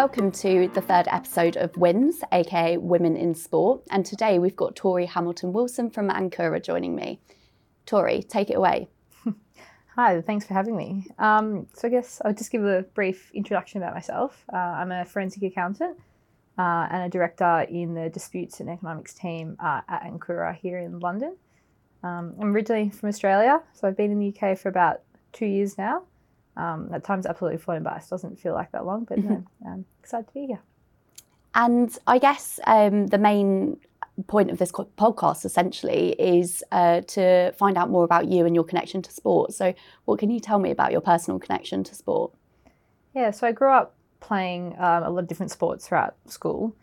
Welcome to the third episode of WINS, aka Women in Sport. And today we've got Torie Hamilton Wilson from Ankura joining me. Torie, take it away. Hi, thanks for having me. Um, so, I guess I'll just give a brief introduction about myself. Uh, I'm a forensic accountant uh, and a director in the disputes and economics team uh, at Ankura here in London. Um, I'm originally from Australia, so I've been in the UK for about two years now. Um, that time's absolutely flown by. It doesn't feel like that long, but no, I'm excited to be here. And I guess um, the main point of this podcast essentially is uh, to find out more about you and your connection to sport. So, what can you tell me about your personal connection to sport? Yeah, so I grew up playing um, a lot of different sports throughout school,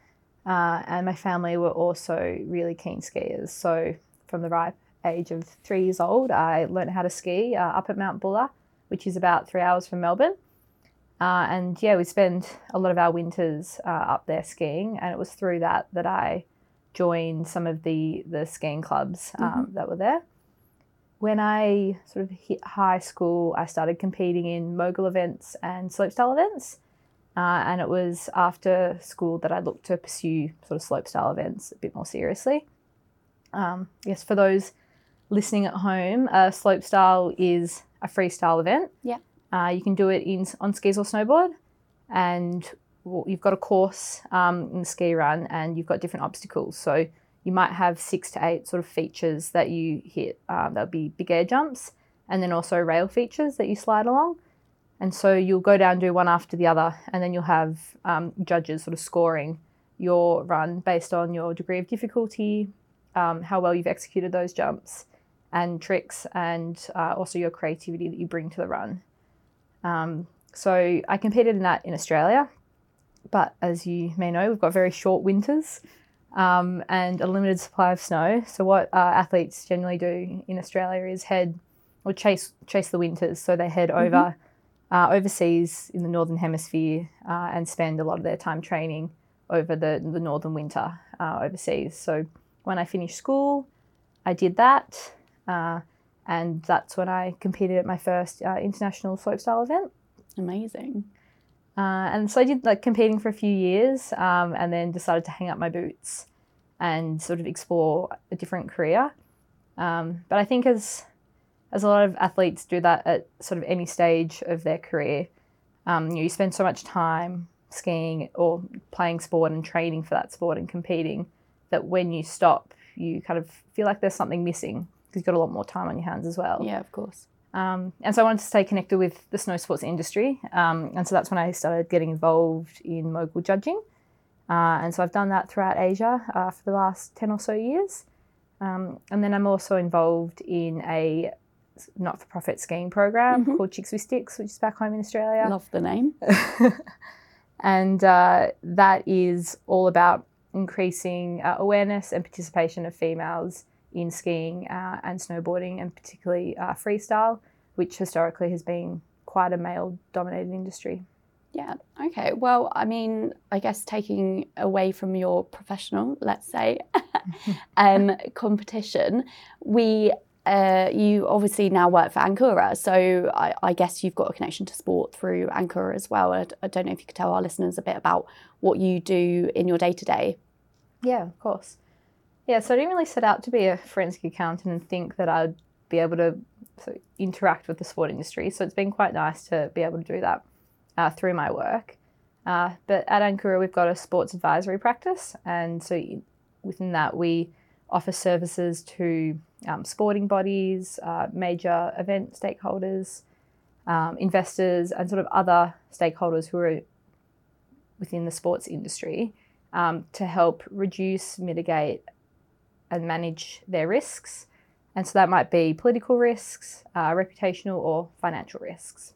uh, and my family were also really keen skiers. So, from the ripe age of three years old, I learned how to ski uh, up at Mount Buller, which is about three hours from Melbourne. Uh, and yeah, we spend a lot of our winters uh, up there skiing, and it was through that that I joined some of the the skiing clubs um, mm-hmm. that were there. When I sort of hit high school, I started competing in mogul events and slopestyle events. Uh, and it was after school that I looked to pursue sort of slopestyle events a bit more seriously. Um, yes, for those listening at home, uh, slopestyle is a freestyle event. Yeah. Uh, you can do it in on skis or snowboard, and you've got a course um, in the ski run and you've got different obstacles. So you might have six to eight sort of features that you hit. Um, that'll be big air jumps and then also rail features that you slide along. And so you'll go down, do one after the other, and then you'll have um, judges sort of scoring your run based on your degree of difficulty, um, how well you've executed those jumps and tricks, and uh, also your creativity that you bring to the run. Um, so I competed in that in Australia but as you may know, we've got very short winters um, and a limited supply of snow. So what uh, athletes generally do in Australia is head or chase chase the winters. So they head mm-hmm. over uh, overseas in the northern hemisphere uh, and spend a lot of their time training over the the northern winter uh, overseas. So when I finished school, I did that. Uh, and that's when I competed at my first uh, international slopestyle event. Amazing. Uh, and so I did like competing for a few years um, and then decided to hang up my boots and sort of explore a different career. Um, but I think as as a lot of athletes do that at sort of any stage of their career, um, you, know, you spend so much time skiing or playing sport and training for that sport and competing that when you stop, you kind of feel like there's something missing because you've got a lot more time on your hands as well. Yeah, of course. Um, and so I wanted to stay connected with the snow sports industry. Um, and so that's when I started getting involved in mogul judging. Uh, and so I've done that throughout Asia uh, for the last 10 or so years. Um, and then I'm also involved in a not for profit skiing program mm-hmm. called Chicks with Sticks, which is back home in Australia. Love the name. and uh, that is all about increasing uh, awareness and participation of females in skiing uh, and snowboarding, and particularly uh, freestyle, which historically has been quite a male dominated industry. Yeah, okay. Well, I mean, I guess taking away from your professional, let's say, um, competition, we uh, you obviously now work for Ankura, so I, I, guess you've got a connection to sport through Ankura as well. I, I, don't know if you could tell our listeners a bit about what you do in your day to day. Yeah, of course. Yeah, so I didn't really set out to be a forensic accountant and think that I'd be able to interact with the sport industry. So it's been quite nice to be able to do that uh, through my work. Uh, but at Ankura, we've got a sports advisory practice, and so within that, we offer services to um, sporting bodies, uh, major event stakeholders, um, investors, and sort of other stakeholders who are within the sports industry um, to help reduce, mitigate, and manage their risks. And so that might be political risks, uh, reputational, or financial risks.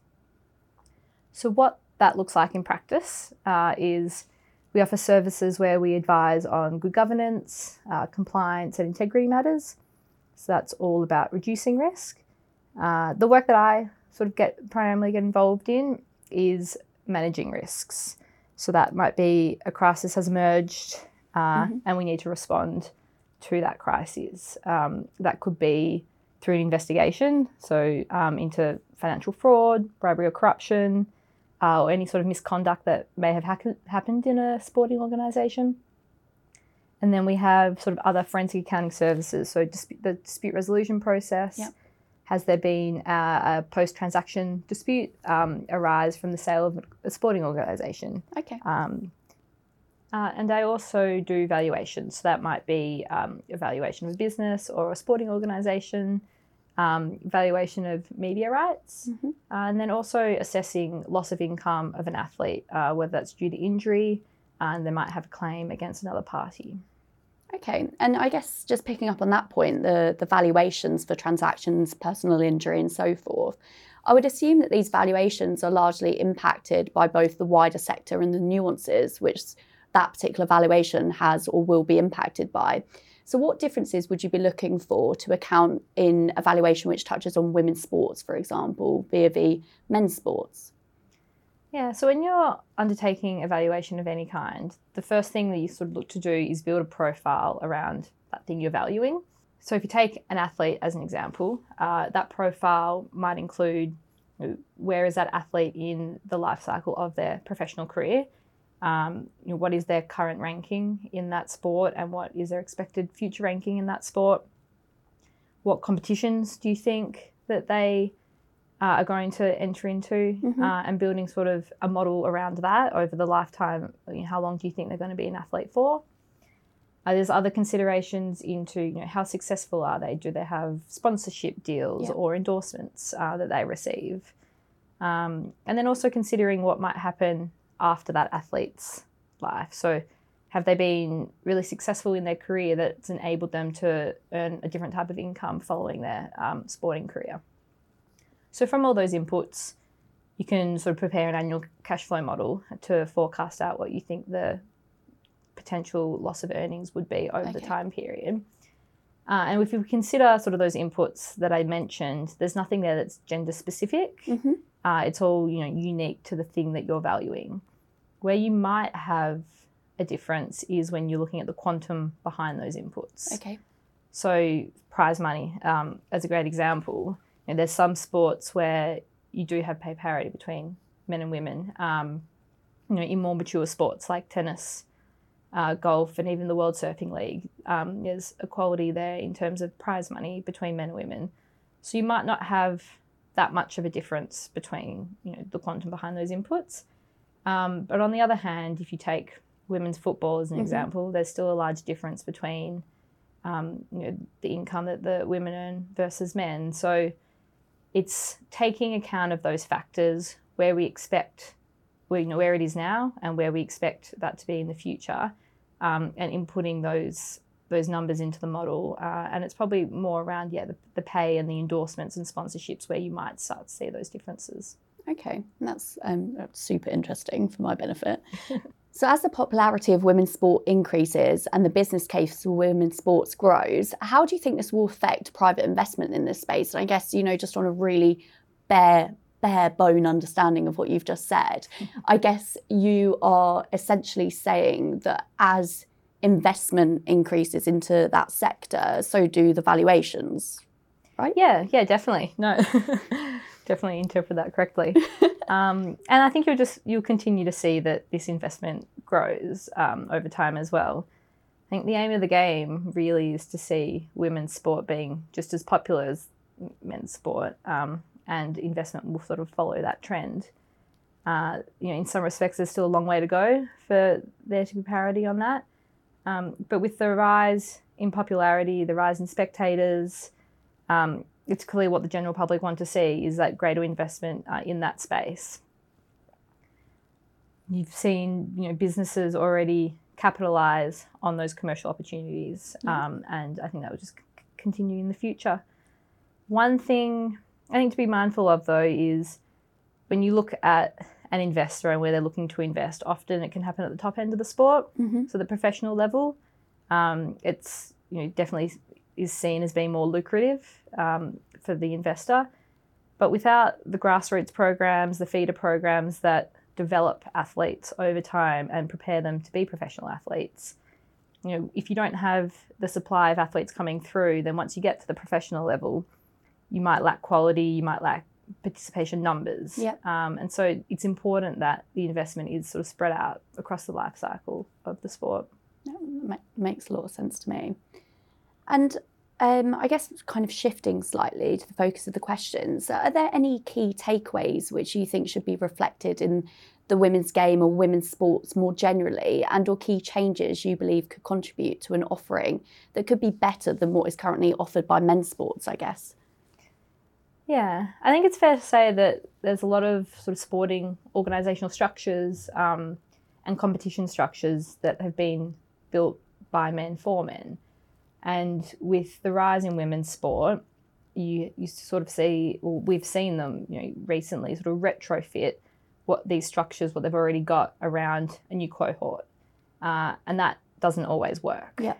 So, what that looks like in practice uh, is we offer services where we advise on good governance, uh, compliance, and integrity matters. So, that's all about reducing risk. Uh, the work that I sort of get primarily get involved in is managing risks. So, that might be a crisis has emerged uh, mm-hmm. and we need to respond to that crisis. Um, that could be through an investigation, so um, into financial fraud, bribery or corruption, uh, or any sort of misconduct that may have ha- happened in a sporting organisation. And then we have sort of other forensic accounting services, so dispute, the dispute resolution process. Yep. Has there been a, a post transaction dispute um, arise from the sale of a sporting organisation? Okay. Um, uh, and I also do valuations. So that might be um, evaluation of a business or a sporting organisation, um, valuation of media rights, Mhm. uh, and then also assessing loss of income of an athlete, uh, whether that's due to injury, uh, and they might have a claim against another party. Okay, and I guess just picking up on that point, the the valuations for transactions, personal injury, and so forth. I would assume that these valuations are largely impacted by both the wider sector and the nuances which that particular valuation has or will be impacted by. So, what differences would you be looking for to account in a valuation which touches on women's sports, for example, vis-a-vis men's sports? Yeah, so when you're undertaking evaluation of any kind, the first thing that you sort of look to do is build a profile around that thing you're valuing. So if you take an athlete as an example, uh, that profile might include where is that athlete in the life cycle of their professional career? Um, you know, what is their current ranking in that sport and what is their expected future ranking in that sport? What competitions do you think that they uh, are going to enter into Mhm. uh, and building sort of a model around that over the lifetime. You know, how long do you think they're going to be an athlete for? Uh, there's other considerations into you know how successful are they? Do they have sponsorship deals Yeah. or endorsements uh, that they receive? Um, and then also considering what might happen after that athlete's life. So, have they been really successful in their career that's enabled them to earn a different type of income following their um, sporting career? So, from all those inputs, you can sort of prepare an annual cash flow model to forecast out what you think the potential loss of earnings would be over the time period. Uh, and if you consider sort of those inputs that I mentioned, there's nothing there that's gender specific. Mhm. Uh, it's all you know unique to the thing that you're valuing. Where you might have a difference is when you're looking at the quantum behind those inputs. Okay. So prize money, um, as a great example, you know, there's some sports where you do have pay parity between men and women. Um, you know, in more mature sports like tennis, uh, golf, and even the World Surfing League, um, there's equality there in terms of prize money between men and women. So you might not have that much of a difference between you know the quantum behind those inputs. Um, but on the other hand, if you take women's football as an Mhm. example, there's still a large difference between um, you know, the income that the women earn versus men. So it's taking account of those factors where we expect, well, you know, where it is now and where we expect that to be in the future, um, and inputting those those numbers into the model. Uh, and it's probably more around yeah the, the pay and the endorsements and sponsorships where you might start to see those differences. Okay, that's, um, that's super interesting for my benefit. so, as the popularity of women's sport increases and the business case for women's sports grows, how do you think this will affect private investment in this space? And I guess, you know, just on a really bare, bare bone understanding of what you've just said, I guess you are essentially saying that as investment increases into that sector, so do the valuations. Right? Yeah, yeah, definitely. No, definitely interpret that correctly. um, and I think you'll just you'll continue to see that this investment grows um, over time as well. I think the aim of the game really is to see women's sport being just as popular as men's sport, um, and investment will sort of follow that trend. Uh, you know, in some respects, there's still a long way to go for there to be parity on that. Um, but with the rise in popularity, the rise in spectators, um, it's clear what the general public want to see is that greater investment uh, in that space. You've seen, you know, businesses already capitalize on those commercial opportunities, Yeah. um, and I think that will just c- continue in the future. One thing I think to be mindful of though is when you look at an investor and where they're looking to invest, often it can happen at the top end of the sport Mm-hmm. so the professional level, um, it's you know definitely is seen as being more lucrative um, for the investor. But without the grassroots programs, the feeder programs that develop athletes over time and prepare them to be professional athletes, you know, if you don't have the supply of athletes coming through, then once you get to the professional level, you might lack quality, you might lack participation numbers. Yep. Um, and so it's important that the investment is sort of spread out across the life cycle of the sport. Ma- makes a lot of sense to me. And um, I guess kind of shifting slightly to the focus of the questions, are there any key takeaways which you think should be reflected in the women's game or women's sports more generally, and or key changes you believe could contribute to an offering that could be better than what is currently offered by men's sports? I guess. Yeah, I think it's fair to say that there's a lot of sort of sporting organisational structures um, and competition structures that have been built by men for men. And with the rise in women's sport, you, you sort of see, well, we've seen them, you know, recently sort of retrofit what these structures, what they've already got around a new cohort. Uh, and that doesn't always work. Yeah.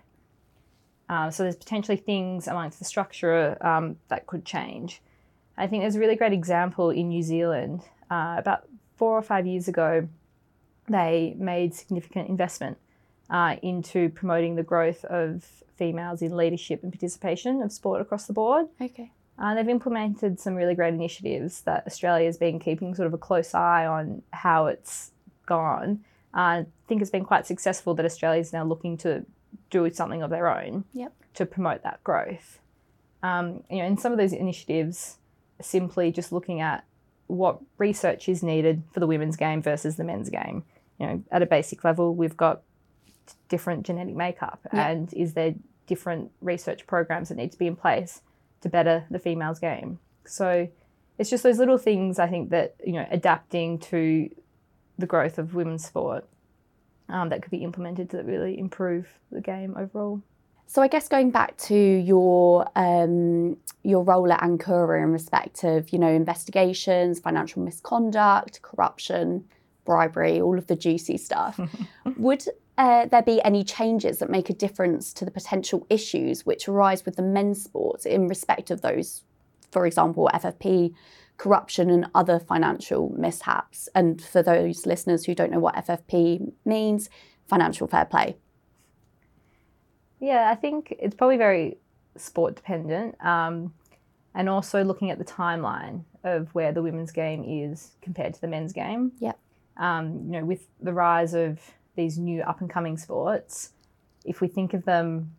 Uh, so there's potentially things amongst the structure um, that could change. I think there's a really great example in New Zealand. Uh, about four or five years ago, they made significant investment uh, into promoting the growth of females in leadership and participation of sport across the board. Okay. Uh, they've implemented some really great initiatives that Australia's been keeping sort of a close eye on how it's gone. Uh, I think it's been quite successful that Australia's now looking to do something of their own Yep. to promote that growth. Um, you know, and some of those initiatives simply just looking at what research is needed for the women's game versus the men's game. You know, at a basic level, we've got different genetic makeup, Yeah. and is there different research programs that need to be in place to better the females' game? So it's just those little things I think that you know adapting to the growth of women's sport um, that could be implemented to really improve the game overall. So I guess going back to your um, your role at Ankura in respect of you know investigations, financial misconduct, corruption, bribery, all of the juicy stuff, would uh, there be any changes that make a difference to the potential issues which arise with the men's sports in respect of those, for example, FFP corruption and other financial mishaps? And for those listeners who don't know what FFP means, financial fair play. Yeah, I think it's probably very sport dependent. Um, and also looking at the timeline of where the women's game is compared to the men's game. Yep. Um, you know, with the rise of these new up and coming sports, if we think of them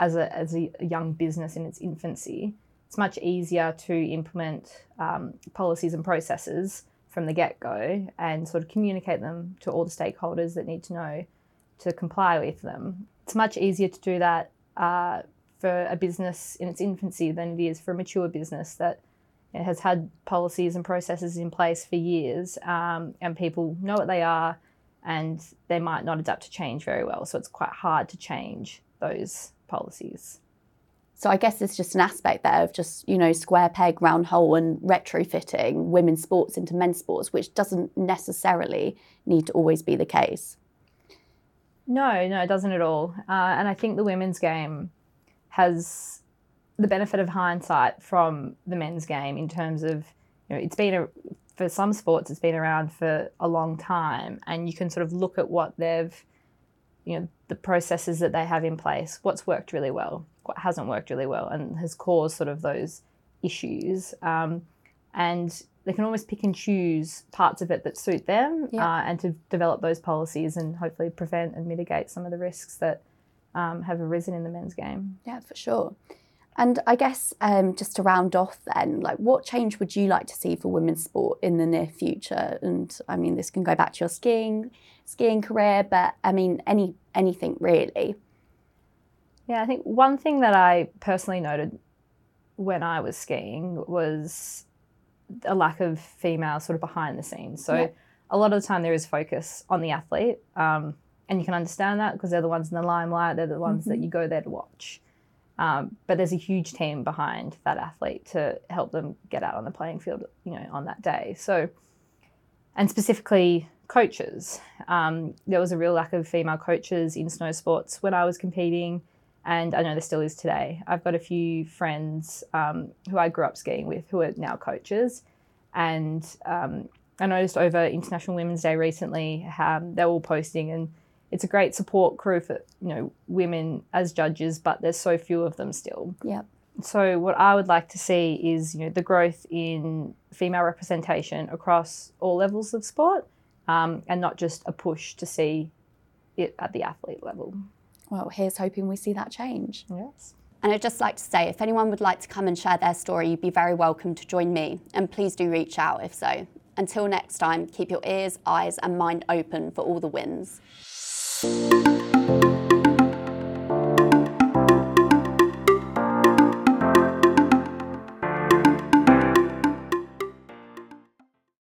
as a, as a young business in its infancy, it's much easier to implement um, policies and processes from the get go and sort of communicate them to all the stakeholders that need to know to comply with them. It's much easier to do that uh, for a business in its infancy than it is for a mature business that it has had policies and processes in place for years um, and people know what they are and they might not adapt to change very well. So it's quite hard to change those policies. So I guess it's just an aspect there of just, you know, square peg, round hole and retrofitting women's sports into men's sports, which doesn't necessarily need to always be the case. No, no, it doesn't at all. Uh, and I think the women's game has the benefit of hindsight from the men's game in terms of, you know, it's been a, for some sports, it's been around for a long time, and you can sort of look at what they've, you know, the processes that they have in place, what's worked really well, what hasn't worked really well, and has caused sort of those issues. Um, and they can almost pick and choose parts of it that suit them Yeah. uh, and to develop those policies and hopefully prevent and mitigate some of the risks that um, have arisen in the men's game. Yeah, for sure. And I guess um, just to round off then, like what change would you like to see for women's sport in the near future? And I mean, this can go back to your skiing skiing career, but I mean, any anything really. Yeah, I think one thing that I personally noted when I was skiing was a lack of female sort of behind the scenes. So Yeah. a lot of the time there is focus on the athlete, um, and you can understand that because they're the ones in the limelight. They're the ones that you go there to watch. Um, but there's a huge team behind that athlete to help them get out on the playing field, you know, on that day. So, and specifically coaches. Um, there was a real lack of female coaches in snow sports when I was competing, and I know there still is today. I've got a few friends um, who I grew up skiing with who are now coaches, and um, I noticed over International Women's Day recently, um, they were all posting, and it's a great support crew for you know women as judges, but there's so few of them still. Yep. So what I would like to see is you know the growth in female representation across all levels of sport, um, and not just a push to see it at the athlete level. Well, here's hoping we see that change. Yes. And I'd just like to say, if anyone would like to come and share their story, you'd be very welcome to join me. And please do reach out if so. Until next time, keep your ears, eyes, and mind open for all the wins.